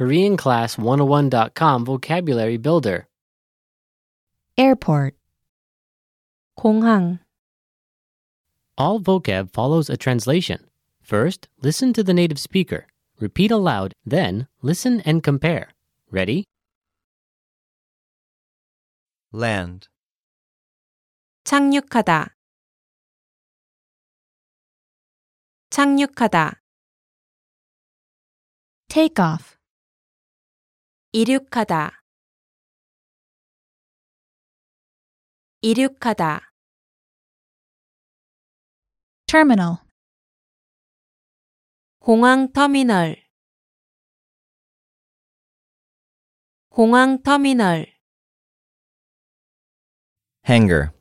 KoreanClass101.com Vocabulary Builder. airport, 공항, All vocab follows a translation. First, listen to the native speaker. Repeat aloud, then, listen and compare. Ready? land, 착륙하다, 착륙하다, take off, 이륙하다, 이륙하다, terminal, 공항 터미널, 공항 터미널, hangar,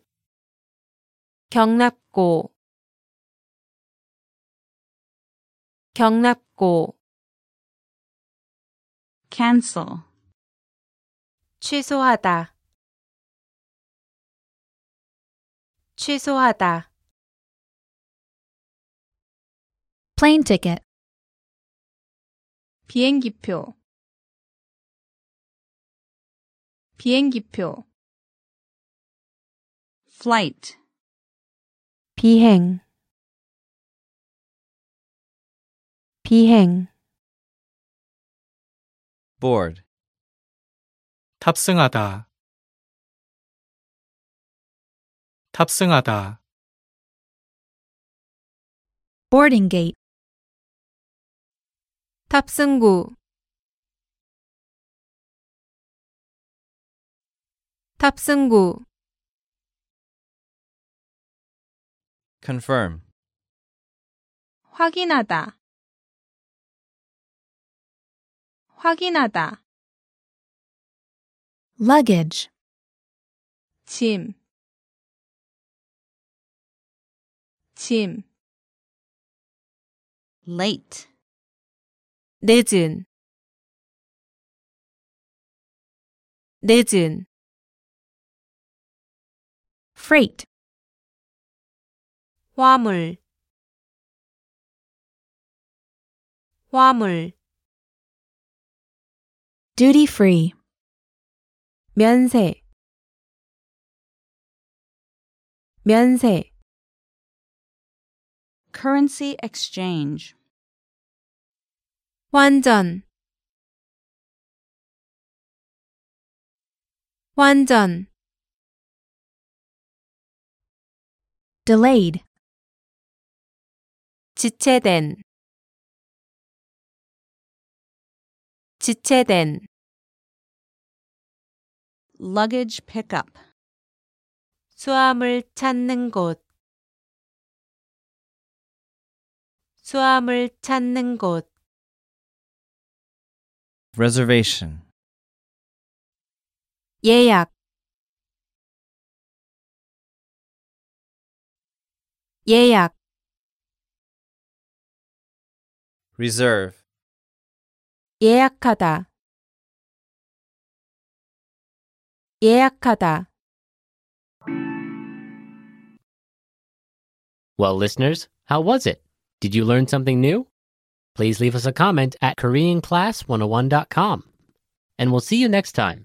경납고. 경납고 cancel 취소하다 취소하다 plane ticket 비행기표 비행기표 flight 비행 비행 Board, 탑승하다 탑승하다 boarding gate 탑승구 탑승구 confirm, 확인하다 확인하다 luggage 짐 짐 late 늦은 늦은 freight 화물 화물 duty free 면세. 면세. Currency exchange. 환전. 환전. delayed. 지체된. 지체된 luggage pickup. 수하물 찾는 곳. 수하물 찾는 곳. Reservation. 예약. 예약. Reserve. 예약하다. 예약하다 Well, listeners, how was it? Did you learn something new? Please leave us a comment at KoreanClass101.com. And we'll see you next time.